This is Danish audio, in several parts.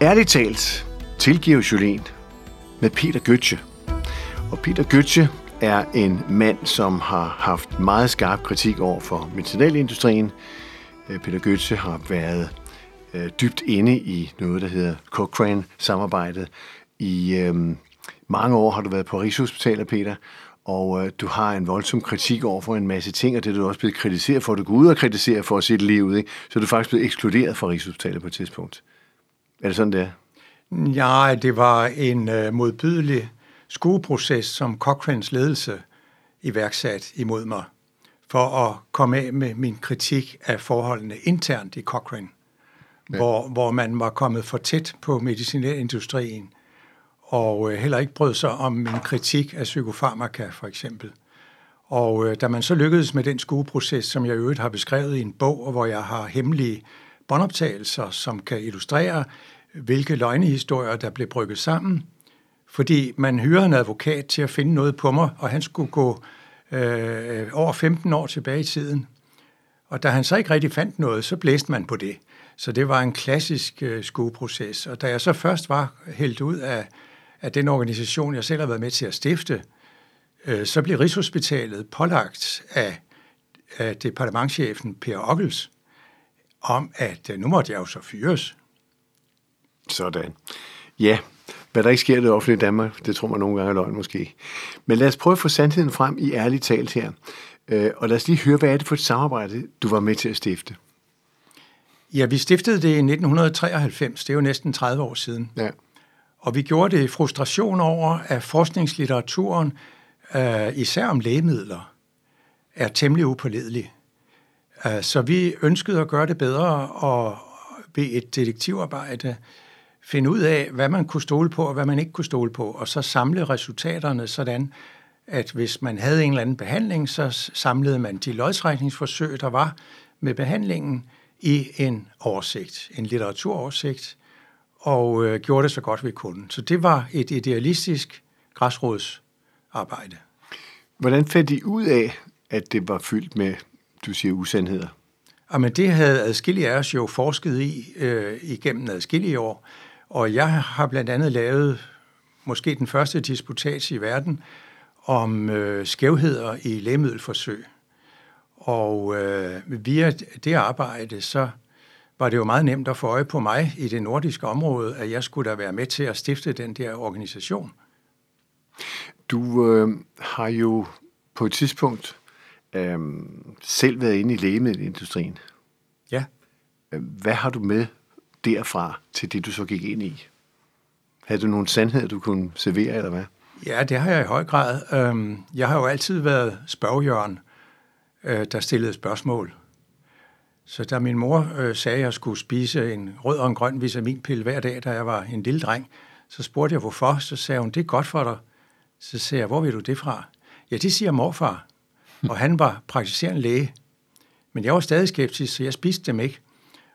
Ærligt talt, tilgiver Julien med Peter Götze. Og Peter Götze er en mand, som har haft meget skarp kritik over for medicinalindustrien. Øh, Peter Götze har været øh, dybt inde i noget, der hedder Cochrane-samarbejdet. I øh, mange år har du været på Rigshospitalet, Peter, og øh, du har en voldsom kritik over for en masse ting, og det er du også blevet kritiseret for. Du går ud og kritiserer for sit liv, ikke? så er du faktisk blevet ekskluderet fra Rigshospitalet på et tidspunkt. Er det sådan, det er? Ja, det var en øh, modbydelig skueproces, som Cochranes ledelse iværksat imod mig, for at komme af med min kritik af forholdene internt i Cochrane, ja. hvor, hvor man var kommet for tæt på medicinalindustrien, og øh, heller ikke brød sig om min kritik af psykofarmaka, for eksempel. Og øh, da man så lykkedes med den skueproces, som jeg i øvrigt har beskrevet i en bog, og hvor jeg har hemmelige båndoptagelser, som kan illustrere, hvilke løgnehistorier, der blev brygget sammen, fordi man hyrede en advokat til at finde noget på mig, og han skulle gå øh, over 15 år tilbage i tiden. Og da han så ikke rigtig fandt noget, så blæste man på det. Så det var en klassisk øh, skueproces. Og da jeg så først var hældt ud af, af den organisation, jeg selv har været med til at stifte, øh, så blev Rigshospitalet pålagt af, af departementchefen Per Ockels, om at øh, nu måtte jeg jo så fyres. Sådan. Ja, hvad der ikke sker i det offentlige Danmark, det tror man nogle gange er løgn måske. Men lad os prøve at få sandheden frem i ærligt talt her. Øh, og lad os lige høre, hvad er det for et samarbejde, du var med til at stifte? Ja, vi stiftede det i 1993. Det er jo næsten 30 år siden. Ja. Og vi gjorde det i frustration over, at forskningslitteraturen, øh, især om lægemidler, er temmelig upålidelig. Øh, så vi ønskede at gøre det bedre og ved et detektivarbejde finde ud af, hvad man kunne stole på og hvad man ikke kunne stole på, og så samle resultaterne sådan, at hvis man havde en eller anden behandling, så samlede man de lodtrækningsforsøg, der var med behandlingen, i en oversigt, en litteraturoversigt, og øh, gjorde det så godt vi kunne. Så det var et idealistisk græsrodsarbejde. Hvordan fandt I ud af, at det var fyldt med, du siger, usandheder? Jamen, det havde adskillige af os jo forsket i øh, igennem adskillige år, og jeg har blandt andet lavet måske den første disputats i verden om øh, skævheder i lægemiddelforsøg. Og øh, via det arbejde, så var det jo meget nemt at få øje på mig i det nordiske område, at jeg skulle da være med til at stifte den der organisation. Du øh, har jo på et tidspunkt øh, selv været inde i lægemiddelindustrien. Ja. Hvad har du med derfra til det, du så gik ind i? Havde du nogle sandheder, du kunne servere, eller hvad? Ja, det har jeg i høj grad. Øhm, jeg har jo altid været spørgjørn, øh, der stillede spørgsmål. Så da min mor øh, sagde, at jeg skulle spise en rød og en grøn vitaminpille hver dag, da jeg var en lille dreng, så spurgte jeg, hvorfor. Så sagde hun, det er godt for dig. Så sagde jeg, hvor vil du det fra? Ja, det siger morfar. Og han var praktiserende læge. Men jeg var stadig skeptisk, så jeg spiste dem ikke.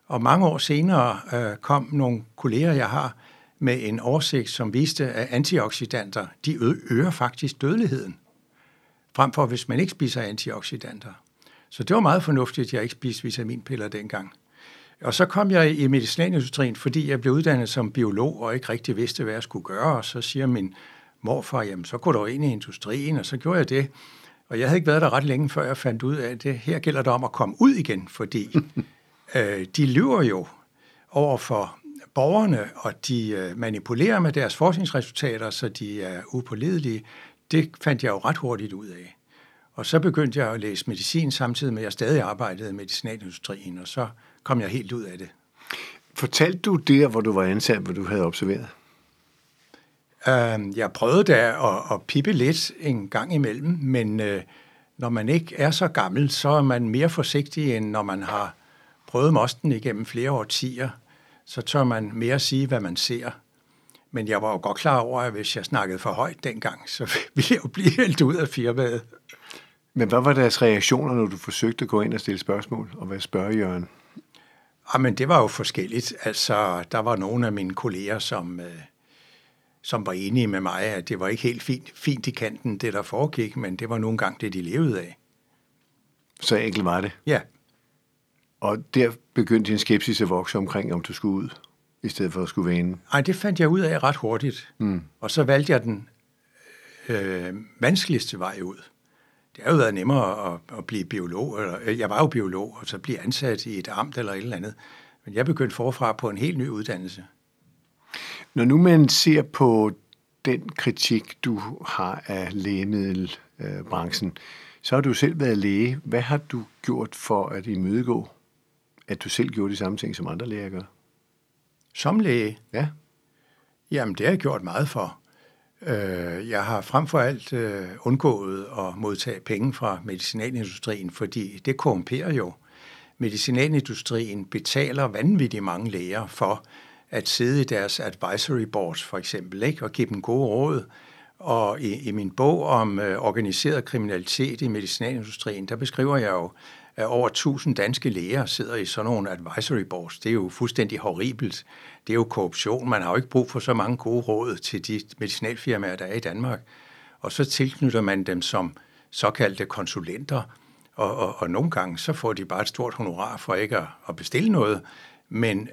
Og mange år senere øh, kom nogle kolleger, jeg har, med en oversigt, som viste, at antioxidanter, de øger faktisk dødeligheden, frem for hvis man ikke spiser antioxidanter. Så det var meget fornuftigt, at jeg ikke spiste vitaminpiller dengang. Og så kom jeg i medicinalindustrien, fordi jeg blev uddannet som biolog og ikke rigtig vidste, hvad jeg skulle gøre. Og så siger min morfar, jamen så går du ind i industrien, og så gjorde jeg det. Og jeg havde ikke været der ret længe, før jeg fandt ud af, at det her gælder det om at komme ud igen, fordi øh, de lyver jo over for borgerne, og de øh, manipulerer med deres forskningsresultater, så de er upålidelige. Det fandt jeg jo ret hurtigt ud af. Og så begyndte jeg at læse medicin samtidig med, at jeg stadig arbejdede i medicinalindustrien, og så kom jeg helt ud af det. Fortalte du der, hvor du var ansat, hvor du havde observeret? Uh, jeg prøvede da at, at pippe lidt en gang imellem, men uh, når man ikke er så gammel, så er man mere forsigtig, end når man har prøvet mosten igennem flere årtier, så tør man mere sige, hvad man ser. Men jeg var jo godt klar over, at hvis jeg snakkede for højt dengang, så ville jeg jo blive helt ud af firmaet. Men hvad var deres reaktioner, når du forsøgte at gå ind og stille spørgsmål og være spørgejørn? Jamen, det var jo forskelligt. Altså, der var nogle af mine kolleger, som, øh, som var enige med mig, at det var ikke helt fint, fint i kanten, det der foregik, men det var nogle gange det, de levede af. Så enkelt var det? Ja. Og der begyndte din skepsis at vokse omkring, om du skulle ud? i stedet for at skulle vane? Nej, det fandt jeg ud af ret hurtigt. Mm. Og så valgte jeg den øh, vanskeligste vej ud. Det har jo været nemmere at, at blive biolog, eller øh, jeg var jo biolog, og så blive ansat i et amt eller et eller andet. Men jeg begyndte forfra på en helt ny uddannelse. Når nu man ser på den kritik, du har af lægemiddelbranchen, så har du selv været læge. Hvad har du gjort for at imødegå, at du selv gjorde de samme ting, som andre læger gør? Som læge? Ja. Jamen, det har jeg gjort meget for. Øh, jeg har frem for alt øh, undgået at modtage penge fra medicinalindustrien, fordi det korrumperer jo. Medicinalindustrien betaler vanvittigt mange læger for at sidde i deres advisory boards for eksempel, ikke? og give dem gode råd. Og i, i min bog om øh, organiseret kriminalitet i medicinalindustrien, der beskriver jeg jo, at over 1000 danske læger sidder i sådan nogle advisory boards. Det er jo fuldstændig horribelt. Det er jo korruption. Man har jo ikke brug for så mange gode råd til de medicinalfirmaer, der er i Danmark. Og så tilknytter man dem som såkaldte konsulenter, og, og, og nogle gange så får de bare et stort honorar for ikke at, at bestille noget. Men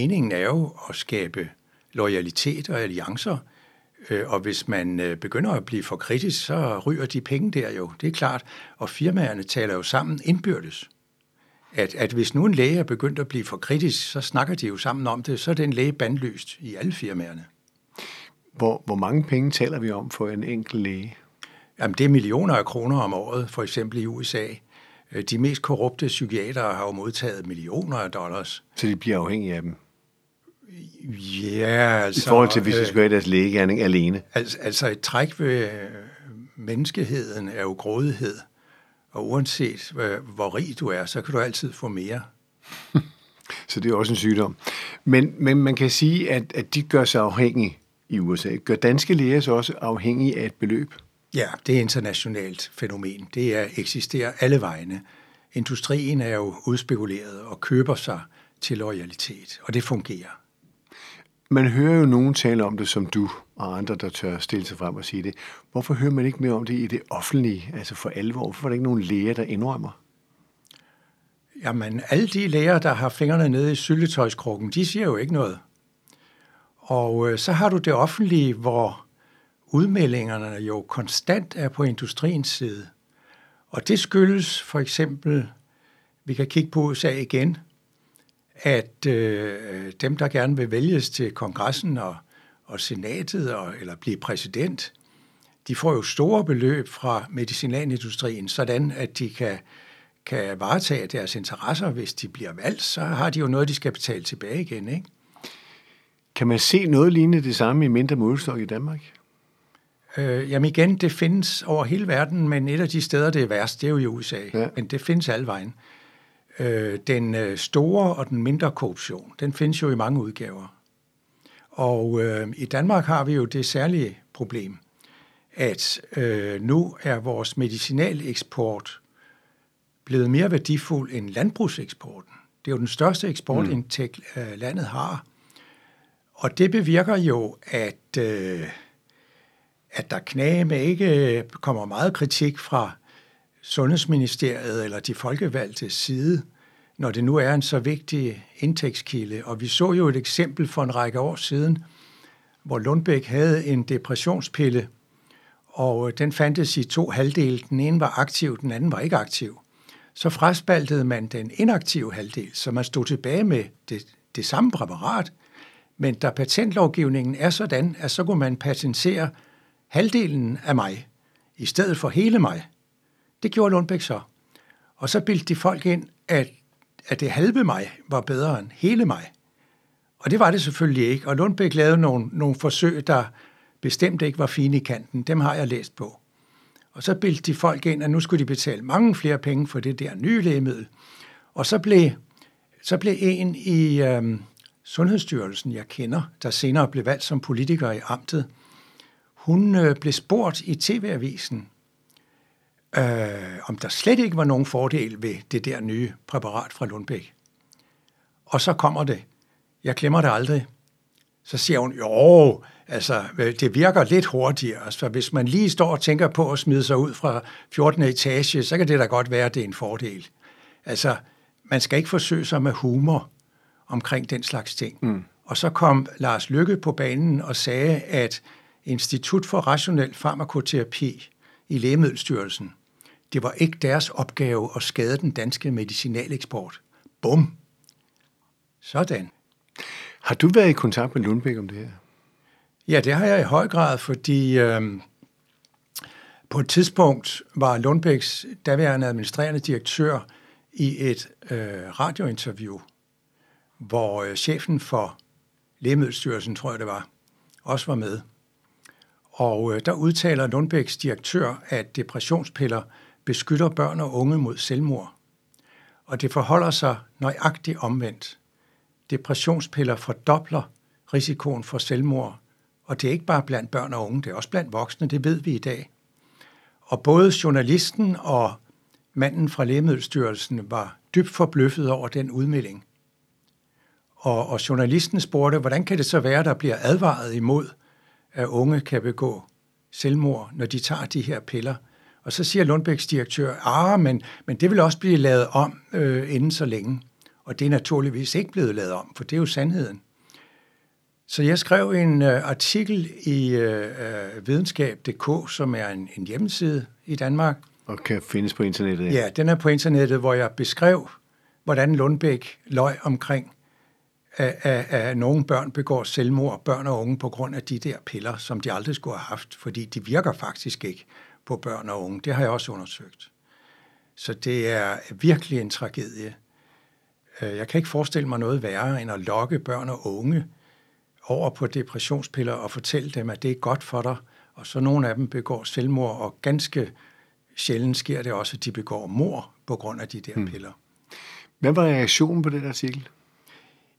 meningen er jo at skabe loyalitet og alliancer, øh, og hvis man øh, begynder at blive for kritisk, så ryger de penge der jo, det er klart. Og firmaerne taler jo sammen indbyrdes. At, at hvis nu en læge er begyndt at blive for kritisk, så snakker de jo sammen om det, så er den læge bandlyst i alle firmaerne. Hvor, hvor mange penge taler vi om for en enkelt læge? Jamen, det er millioner af kroner om året, for eksempel i USA. Øh, de mest korrupte psykiatere har jo modtaget millioner af dollars. Så de bliver afhængige af dem? Ja, altså... I forhold til, hvis de øh, skulle have deres lægegærning alene? Altså, altså et træk ved øh, menneskeheden er jo grådighed. Og uanset hvor rig du er, så kan du altid få mere. så det er også en sygdom. Men, men man kan sige, at, at de gør sig afhængige i USA. Gør danske læger så også afhængige af et beløb? Ja, det er et internationalt fænomen. Det er, eksisterer alle vegne. Industrien er jo udspekuleret og køber sig til loyalitet, og det fungerer. Man hører jo nogen tale om det, som du og andre, der tør stille sig frem og sige det. Hvorfor hører man ikke mere om det i det offentlige, altså for alvor? Hvorfor er der ikke nogen læger, der indrømmer? Jamen, alle de læger, der har fingrene nede i syltetøjskrukken, de siger jo ikke noget. Og øh, så har du det offentlige, hvor udmeldingerne jo konstant er på industriens side. Og det skyldes for eksempel, vi kan kigge på USA igen, at øh, dem, der gerne vil vælges til kongressen og, og senatet og, eller blive præsident, de får jo store beløb fra medicinalindustrien, sådan at de kan, kan varetage deres interesser. Hvis de bliver valgt, så har de jo noget, de skal betale tilbage igen. Ikke? Kan man se noget lignende det samme i mindre målstok i Danmark? Øh, jamen igen, det findes over hele verden, men et af de steder, det er værst, det er jo i USA. Ja. Men det findes alle vejen. Øh, den øh, store og den mindre korruption, den findes jo i mange udgaver. Og øh, i Danmark har vi jo det særlige problem, at øh, nu er vores medicinaleksport blevet mere værdifuld end landbrugseksporten. Det er jo den største eksportindtægt, mm. Øh, landet har. Og det bevirker jo, at, øh, at der knæme ikke kommer meget kritik fra Sundhedsministeriet eller de folkevalgte side, når det nu er en så vigtig indtægtskilde. Og vi så jo et eksempel for en række år siden, hvor Lundbæk havde en depressionspille, og øh, den fandtes i to halvdele. Den ene var aktiv, den anden var ikke aktiv. Så fraspaltede man den inaktive halvdel, så man stod tilbage med det, det samme præparat, men da patentlovgivningen er sådan, at så kunne man patentere halvdelen af mig, i stedet for hele mig. Det gjorde Lundbæk så. Og så bildte de folk ind, at, at det halve mig var bedre end hele mig. Og det var det selvfølgelig ikke. Og Lundbæk lavede nogle, nogle forsøg, der bestemt ikke var fine i kanten. Dem har jeg læst på. Og så bildte de folk ind, at nu skulle de betale mange flere penge for det der nye lægemiddel. Og så blev, så blev en i øhm, Sundhedsstyrelsen, jeg kender, der senere blev valgt som politiker i amtet, hun øh, blev spurgt i TV-avisen, øh, om der slet ikke var nogen fordel ved det der nye præparat fra Lundbæk. Og så kommer det. Jeg glemmer det aldrig. Så siger hun, jo, altså, det virker lidt hurtigere. Altså, hvis man lige står og tænker på at smide sig ud fra 14. etage, så kan det da godt være, at det er en fordel. Altså, man skal ikke forsøge sig med humor omkring den slags ting. Mm. Og så kom Lars Lykke på banen og sagde, at Institut for Rationel Farmakoterapi i Lægemiddelstyrelsen, det var ikke deres opgave at skade den danske medicinaleksport. Bum! Sådan. Har du været i kontakt med Lundbæk om det her? Ja, det har jeg i høj grad, fordi øh, på et tidspunkt var Lundbæks daværende administrerende direktør i et øh, radiointerview, hvor øh, chefen for Lægemiddelstyrelsen, tror jeg det var, også var med. Og øh, der udtaler Lundbæks direktør, at depressionspiller beskytter børn og unge mod selvmord. Og det forholder sig nøjagtigt omvendt. Depressionspiller fordobler risikoen for selvmord, og det er ikke bare blandt børn og unge, det er også blandt voksne, det ved vi i dag. Og både journalisten og manden fra Lægemiddelstyrelsen var dybt forbløffet over den udmelding. Og, og journalisten spurgte, hvordan kan det så være, der bliver advaret imod, at unge kan begå selvmord, når de tager de her piller? Og så siger Lundbæks direktør, ah, men, men det vil også blive lavet om øh, inden så længe. Og det er naturligvis ikke blevet lavet om, for det er jo sandheden. Så jeg skrev en øh, artikel i øh, øh videnskab.dk, som er en, en hjemmeside i Danmark. Og kan findes på internettet? Ja. ja, den er på internettet, hvor jeg beskrev, hvordan Lundbæk løg omkring, at, at, at nogle børn begår selvmord, børn og unge, på grund af de der piller, som de aldrig skulle have haft, fordi de virker faktisk ikke på børn og unge. Det har jeg også undersøgt. Så det er virkelig en tragedie. Øh, jeg kan ikke forestille mig noget værre, end at lokke børn og unge over på depressionspiller og fortælle dem, at det er godt for dig, og så nogle af dem begår selvmord, og ganske sjældent sker det også, at de begår mor på grund af de der hmm. piller. Hvad var reaktionen på den artikel?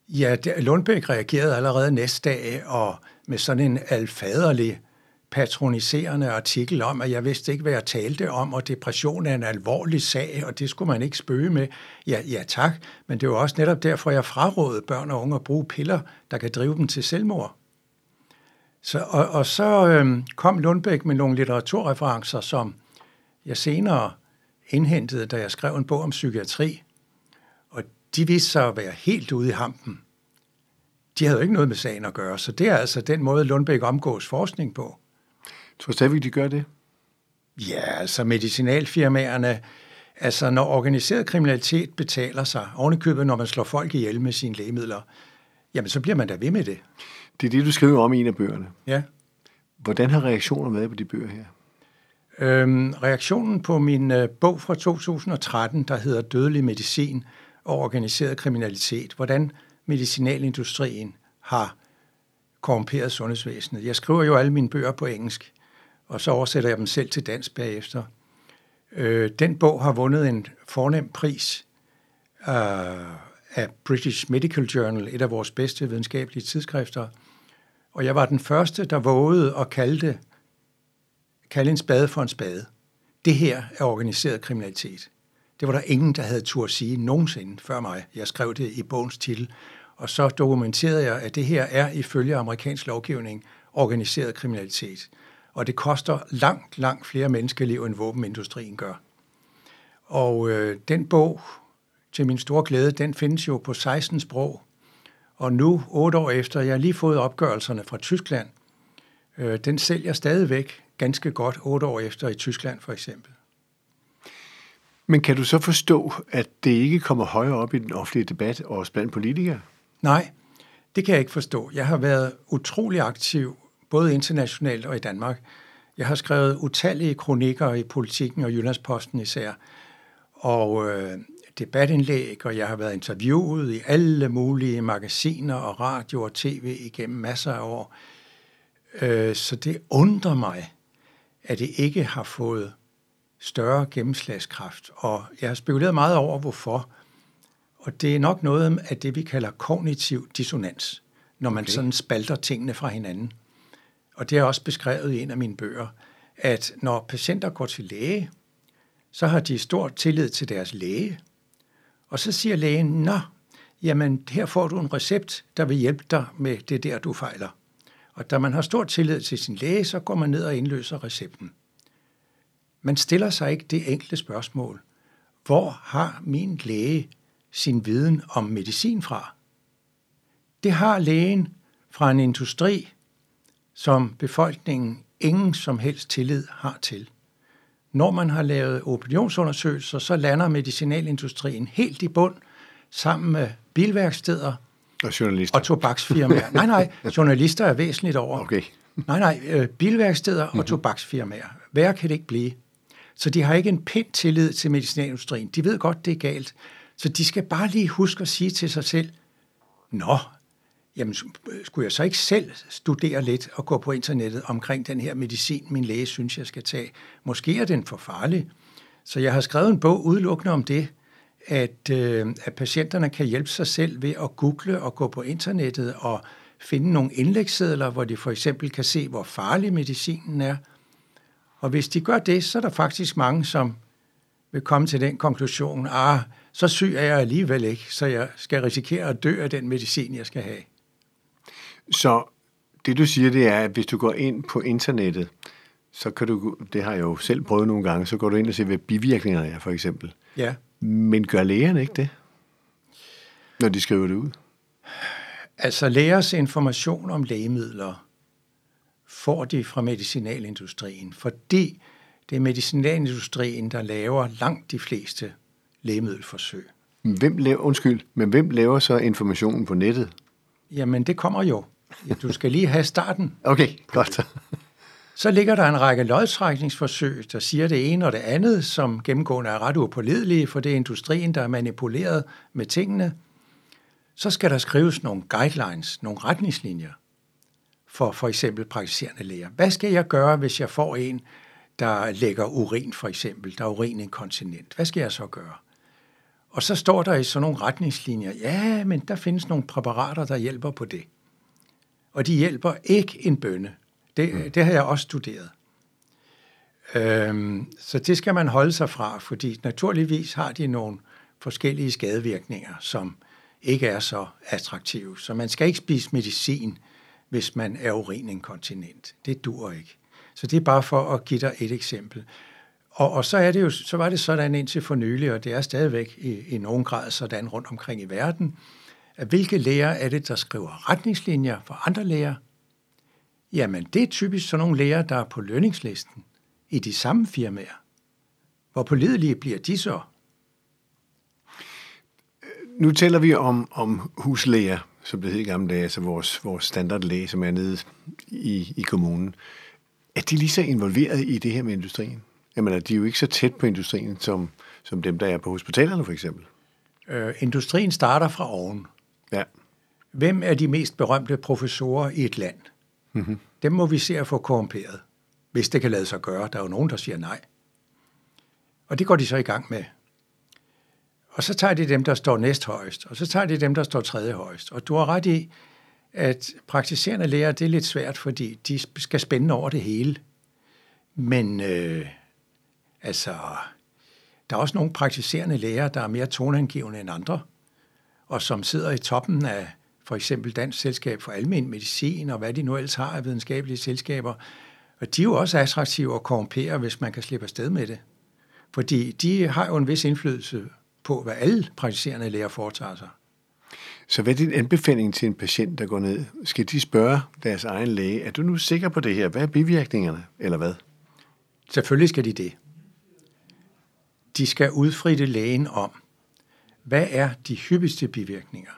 Ja, Lundbæk reagerede allerede næste dag, og med sådan en alfaderlig patroniserende artikel om, at jeg vidste ikke, hvad jeg talte om, og depression er en alvorlig sag, og det skulle man ikke spøge med. Ja, ja tak, men det var også netop derfor, jeg frarådede børn og unge at bruge piller, der kan drive dem til selvmord. Så, og, og så øhm, kom Lundbæk med nogle litteraturreferencer, som jeg senere indhentede, da jeg skrev en bog om psykiatri, og de viste sig at være helt ude i hampen. De havde jo ikke noget med sagen at gøre, så det er altså den måde, Lundbæk omgås forskning på. Tror du stadigvæk, de gør det? Ja, altså medicinalfirmaerne, altså når organiseret kriminalitet betaler sig, ovenikøbet når man slår folk ihjel med sine lægemidler, jamen så bliver man da ved med det. Det er det, du skriver om i en af bøgerne. Ja. Hvordan har reaktioner været på de bøger her? Øhm, reaktionen på min øh, bog fra 2013, der hedder Dødelig medicin og organiseret kriminalitet, hvordan medicinalindustrien har korrumperet sundhedsvæsenet. Jeg skriver jo alle mine bøger på engelsk og så oversætter jeg dem selv til dansk bagefter. Øh, den bog har vundet en fornem pris øh, af British Medical Journal, et af vores bedste videnskabelige tidsskrifter. Og jeg var den første, der vågede at kalde, det, kalde en spade for en spade. Det her er organiseret kriminalitet. Det var der ingen, der havde tur at sige nogensinde før mig. Jeg skrev det i bogens titel, og så dokumenterede jeg, at det her er ifølge amerikansk lovgivning organiseret kriminalitet og det koster langt, langt flere menneskeliv, end våbenindustrien gør. Og øh, den bog, til min store glæde, den findes jo på 16 sprog. Og nu, otte år efter, jeg har lige fået opgørelserne fra Tyskland, øh, den sælger stadigvæk ganske godt otte år efter i Tyskland for eksempel. Men kan du så forstå, at det ikke kommer højere op i den offentlige debat, også blandt politikere? Nej, det kan jeg ikke forstå. Jeg har været utrolig aktiv både internationalt og i Danmark. Jeg har skrevet utallige kronikker i politikken og Jyllandsposten især, og øh, debatindlæg, og jeg har været interviewet i alle mulige magasiner og radio og tv igennem masser af år. Øh, så det undrer mig, at det ikke har fået større gennemslagskraft. Og jeg har spekuleret meget over, hvorfor. Og det er nok noget af det, vi kalder kognitiv dissonans, når man okay. sådan spalter tingene fra hinanden og det er også beskrevet i en af mine bøger, at når patienter går til læge, så har de stor tillid til deres læge. Og så siger lægen, nå, jamen her får du en recept, der vil hjælpe dig med det der, du fejler. Og da man har stor tillid til sin læge, så går man ned og indløser recepten. Man stiller sig ikke det enkle spørgsmål. Hvor har min læge sin viden om medicin fra? Det har lægen fra en industri, som befolkningen ingen som helst tillid har til. Når man har lavet opinionsundersøgelser, så lander medicinalindustrien helt i bund sammen med bilværksteder og, journalister. og tobaksfirmaer. nej, nej, journalister er væsentligt over. Okay. nej, nej, øh, bilværksteder mm-hmm. og mhm. tobaksfirmaer. Hvad kan det ikke blive? Så de har ikke en pind tillid til medicinalindustrien. De ved godt, det er galt. Så de skal bare lige huske at sige til sig selv, Nå, jamen øh, skulle jeg så ikke selv studere lidt og gå på internettet omkring den her medicin, min læge synes, jeg skal tage? Måske er den for farlig. Så jeg har skrevet en bog udelukkende om det, at, øh, at patienterne kan hjælpe sig selv ved at google og gå på internettet og finde nogle indlægssedler, hvor de for eksempel kan se, hvor farlig medicinen er. Og hvis de gør det, så er der faktisk mange, som vil komme til den konklusion, ah, så syg er jeg alligevel ikke, så jeg skal risikere at dø af den medicin, jeg skal have. Så det du siger, det er, at hvis du går ind på internettet, så kan du, det har jeg jo selv prøvet nogle gange, så går du ind og ser, hvad bivirkningerne er, for eksempel. Ja. Men gør lægerne ikke det, når de skriver det ud? Altså lægers information om lægemidler får de fra medicinalindustrien, fordi det er medicinalindustrien, der laver langt de fleste lægemiddelforsøg. Hvem laver, undskyld, men hvem laver så informationen på nettet? Jamen, det kommer jo. Du skal lige have starten. Okay, godt. Så ligger der en række lodtrækningsforsøg, der siger det ene og det andet, som gennemgående er ret upålidelige, for det er industrien, der er manipuleret med tingene. Så skal der skrives nogle guidelines, nogle retningslinjer for for eksempel praktiserende læger. Hvad skal jeg gøre, hvis jeg får en, der lægger urin for eksempel, der er urininkontinent? Hvad skal jeg så gøre? Og så står der i sådan nogle retningslinjer, ja, men der findes nogle præparater, der hjælper på det. Og de hjælper ikke en bønne. Det, mm. det har jeg også studeret. Øhm, så det skal man holde sig fra, fordi naturligvis har de nogle forskellige skadevirkninger, som ikke er så attraktive. Så man skal ikke spise medicin, hvis man er urininkontinent. Det dur ikke. Så det er bare for at give dig et eksempel. Og, og så, er det jo, så var det sådan indtil for nylig, og det er stadigvæk i, i nogen grad sådan rundt omkring i verden, at hvilke læger er det, der skriver retningslinjer for andre læger? Jamen, det er typisk sådan nogle læger, der er på lønningslisten i de samme firmaer. Hvor pålidelige bliver de så? Nu taler vi om, om huslæger, som det hed i gamle dage, altså vores, vores standardlæge, som er nede i, i kommunen. Er de lige så involveret i det her med industrien? Jamen, de er jo ikke så tæt på industrien, som, som dem, der er på hospitalerne for eksempel. Øh, industrien starter fra oven. Ja. Hvem er de mest berømte professorer i et land? Mm-hmm. Dem må vi se at få korrumperet, hvis det kan lade sig gøre. Der er jo nogen, der siger nej. Og det går de så i gang med. Og så tager de dem, der står næsthøjst, og så tager de dem, der står tredje højst. Og du har ret i, at praktiserende læger, det er lidt svært, fordi de skal spænde over det hele. Men øh, Altså, der er også nogle praktiserende læger, der er mere toneangivende end andre, og som sidder i toppen af for eksempel Dansk Selskab for Almen Medicin, og hvad de nu ellers har af videnskabelige selskaber. Og de er jo også attraktive at korrumpere, hvis man kan slippe afsted med det. Fordi de har jo en vis indflydelse på, hvad alle praktiserende læger foretager sig. Så hvad er din anbefaling til en patient, der går ned? Skal de spørge deres egen læge, er du nu sikker på det her? Hvad er bivirkningerne, eller hvad? Selvfølgelig skal de det de skal udfritte lægen om, hvad er de hyppigste bivirkninger,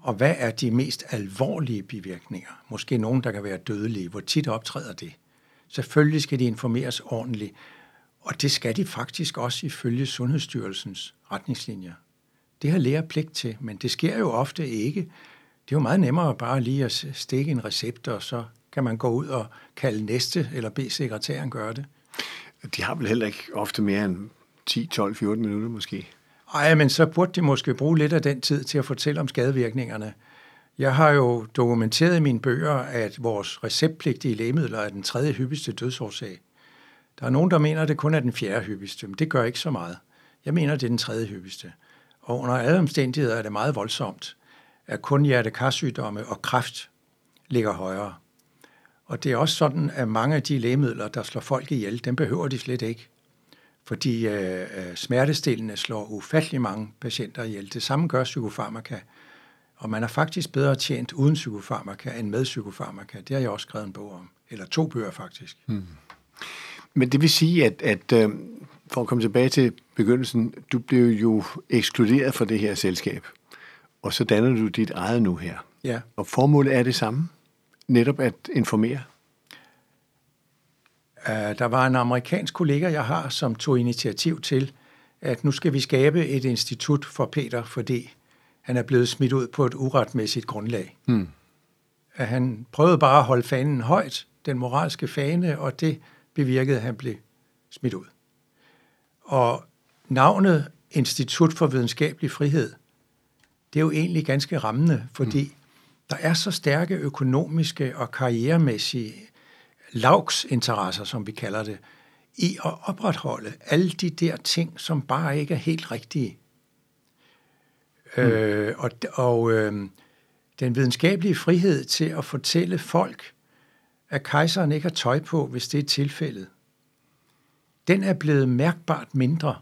og hvad er de mest alvorlige bivirkninger, måske nogen, der kan være dødelige, hvor tit optræder det. Selvfølgelig skal de informeres ordentligt, og det skal de faktisk også ifølge Sundhedsstyrelsens retningslinjer. Det har læger pligt til, men det sker jo ofte ikke. Det er jo meget nemmere bare lige at stikke en recept, og så kan man gå ud og kalde næste, eller bede sekretæren gøre det. De har vel heller ikke ofte mere end 10, 12, 14 minutter måske. Ej, men så burde de måske bruge lidt af den tid til at fortælle om skadevirkningerne. Jeg har jo dokumenteret i mine bøger, at vores receptpligtige lægemidler er den tredje hyppigste dødsårsag. Der er nogen, der mener, at det kun er den fjerde hyppigste, men det gør ikke så meget. Jeg mener, det er den tredje hyppigste. Og under alle omstændigheder er det meget voldsomt, at kun hjertekarsygdomme og kræft ligger højere. Og det er også sådan, at mange af de lægemidler, der slår folk ihjel, dem behøver de slet ikke fordi øh, øh, smertestillende slår ufattelig mange patienter ihjel. Det samme gør psykofarmaka. Og man er faktisk bedre tjent uden psykofarmaka end med psykofarmaka. Det har jeg også skrevet en bog om. Eller to bøger faktisk. Hmm. Men det vil sige, at, at øh, for at komme tilbage til begyndelsen, du blev jo ekskluderet fra det her selskab. Og så danner du dit eget nu her. Ja. Og formålet er det samme. Netop at informere. Uh, der var en amerikansk kollega, jeg har, som tog initiativ til, at nu skal vi skabe et institut for Peter, fordi han er blevet smidt ud på et uretmæssigt grundlag. Hmm. At han prøvede bare at holde fanen højt, den moralske fane, og det bevirkede, at han blev smidt ud. Og navnet Institut for Videnskabelig Frihed, det er jo egentlig ganske rammende, fordi hmm. der er så stærke økonomiske og karrieremæssige lavksinteresser, som vi kalder det, i at opretholde alle de der ting, som bare ikke er helt rigtige. Mm. Øh, og og øh, den videnskabelige frihed til at fortælle folk, at kejseren ikke har tøj på, hvis det er tilfældet, den er blevet mærkbart mindre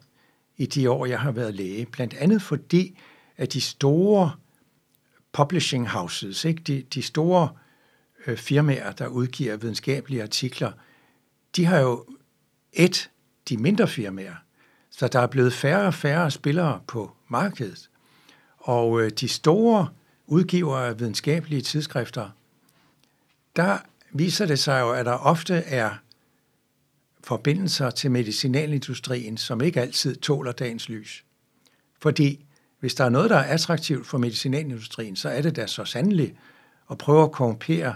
i de år, jeg har været læge. Blandt andet fordi, at de store publishing houses, ikke? De, de store øh, Øh, firmaer, der udgiver videnskabelige artikler, de har jo et, de mindre firmaer. Så der er blevet færre og færre spillere på markedet. Og øh, de store udgivere af videnskabelige tidsskrifter, der viser det sig jo, at der ofte er forbindelser til medicinalindustrien, som ikke altid tåler dagens lys. Fordi hvis der er noget, der er attraktivt for medicinalindustrien, så er det da så sandelig at prøve at korrumpere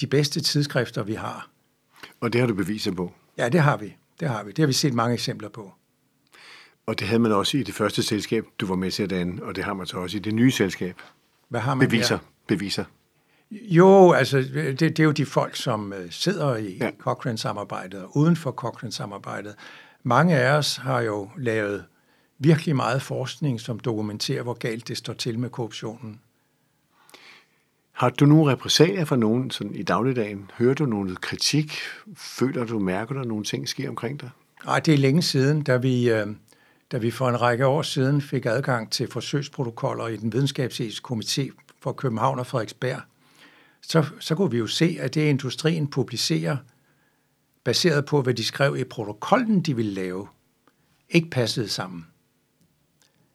de bedste tidsskrifter, vi har. Og det har du beviser på? Ja, det har vi. Det har vi. Det har vi set mange eksempler på. Og det havde man også i det første selskab, du var med til at danne, og det har man så også i det nye selskab. Hvad har man Beviser. Der? Beviser. Jo, altså det, det er jo de folk, som øh, sidder i ja. Cochrane-samarbejdet og uden for Cochrane-samarbejdet. Mange af os har jo lavet virkelig meget forskning, som dokumenterer, hvor galt det står til med korruptionen. Har du nogle repræsalier fra nogen sådan i dagligdagen? Hører du noget kritik? Føler du, mærker du, nogle ting sker omkring dig? Nej, det er længe siden, da vi, øh, da vi for en række år siden fik adgang til forsøgsprotokoller i den videnskabsetiske komité for København og Frederiksberg. Så, så kunne vi jo se, at det industrien publicerer, baseret på, hvad de skrev i protokollen, de ville lave, ikke passede sammen.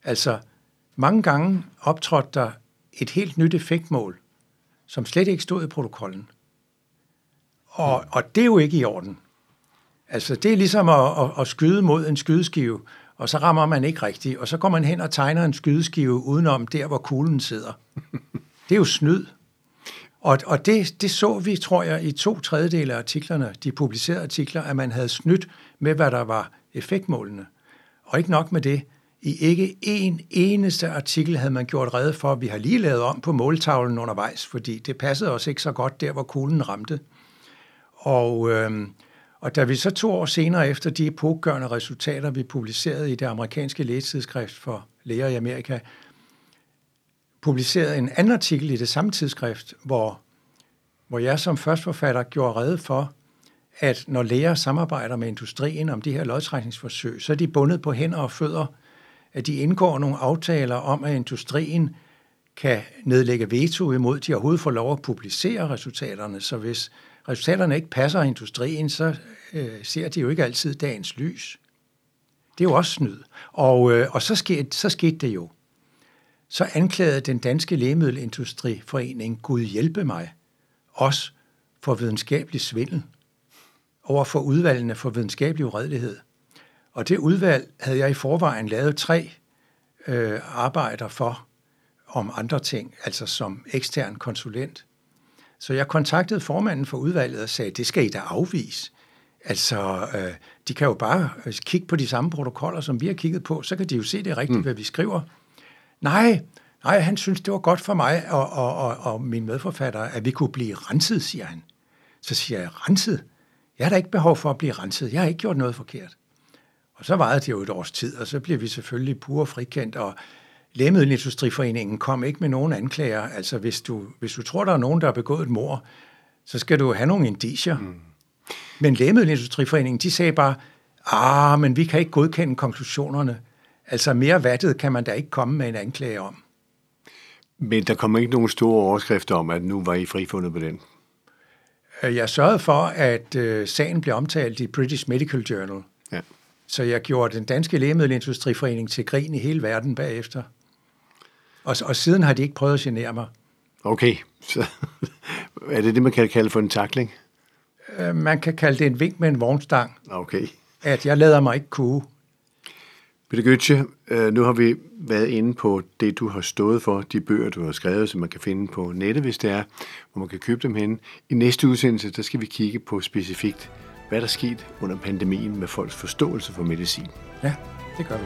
Altså, mange gange optrådte der et helt nyt effektmål, som slet ikke stod i protokollen. Og, og det er jo ikke i orden. Altså, det er ligesom at, at, at skyde mod en skydeskive, og så rammer man ikke rigtigt, og så går man hen og tegner en skydeskive udenom der, hvor kuglen sidder. Det er jo snyd. Og, og det, det så vi, tror jeg, i to tredjedele af artiklerne, de publicerede artikler, at man havde snydt med, hvad der var effektmålene. Og ikke nok med det, i ikke en eneste artikel havde man gjort redde for, at vi har lige lavet om på måltavlen undervejs, fordi det passede os ikke så godt der, hvor kuglen ramte. Og, øh, og da vi så to år senere efter de epokgørende resultater, vi publicerede i det amerikanske lægetidsskrift for læger i Amerika, publicerede en anden artikel i det samme tidsskrift, hvor, hvor jeg som førstforfatter gjorde redde for, at når læger samarbejder med industrien om de her lodtrækningsforsøg, så er de bundet på hænder og fødder – at de indgår nogle aftaler om, at industrien kan nedlægge veto imod, at de overhovedet får lov at publicere resultaterne. Så hvis resultaterne ikke passer industrien, så øh, ser de jo ikke altid dagens lys. Det er jo også snyd. Og, øh, og så, skete, så skete det jo. Så anklagede den danske lægemiddelindustriforening, Gud hjælpe mig, os for videnskabelig svindel over for udvalgene for videnskabelig uredelighed – og det udvalg havde jeg i forvejen lavet tre øh, arbejder for om andre ting, altså som ekstern konsulent. Så jeg kontaktede formanden for udvalget og sagde, det skal I da afvise. Altså, øh, de kan jo bare øh, kigge på de samme protokoller, som vi har kigget på, så kan de jo se det rigtigt, mm. hvad vi skriver. Nej, nej, han synes, det var godt for mig og, og, og, og min medforfatter, at vi kunne blive renset, siger han. Så siger jeg, renset? Jeg har da ikke behov for at blive renset. Jeg har ikke gjort noget forkert. Og så varede det jo et års tid, og så blev vi selvfølgelig pure frikendt, og Lægemiddelindustriforeningen kom ikke med nogen anklager. Altså, hvis du, hvis du tror, der er nogen, der har begået et mor, så skal du have nogle indicier. Mm. Men Lægemiddelindustriforeningen, de sagde bare, ah, men vi kan ikke godkende konklusionerne. Altså, mere vattet kan man da ikke komme med en anklage om. Men der kommer ikke nogen store overskrifter om, at nu var I frifundet på den. Øh, jeg sørgede for, at øh, sagen blev omtalt i British Medical Journal. Ja. Så jeg gjorde den danske lægemiddelindustriforening til grin i hele verden bagefter. Og, og siden har de ikke prøvet at genere mig. Okay, så er det det, man kan kalde for en takling? Øh, man kan kalde det en vink med en vognstang. Okay. At jeg lader mig ikke kue. Peter Götze, øh, nu har vi været inde på det, du har stået for, de bøger, du har skrevet, som man kan finde på nettet, hvis det er, hvor man kan købe dem hen. I næste udsendelse, der skal vi kigge på specifikt, hvad der er sket under pandemien med folks forståelse for medicin. Ja, det gør vi.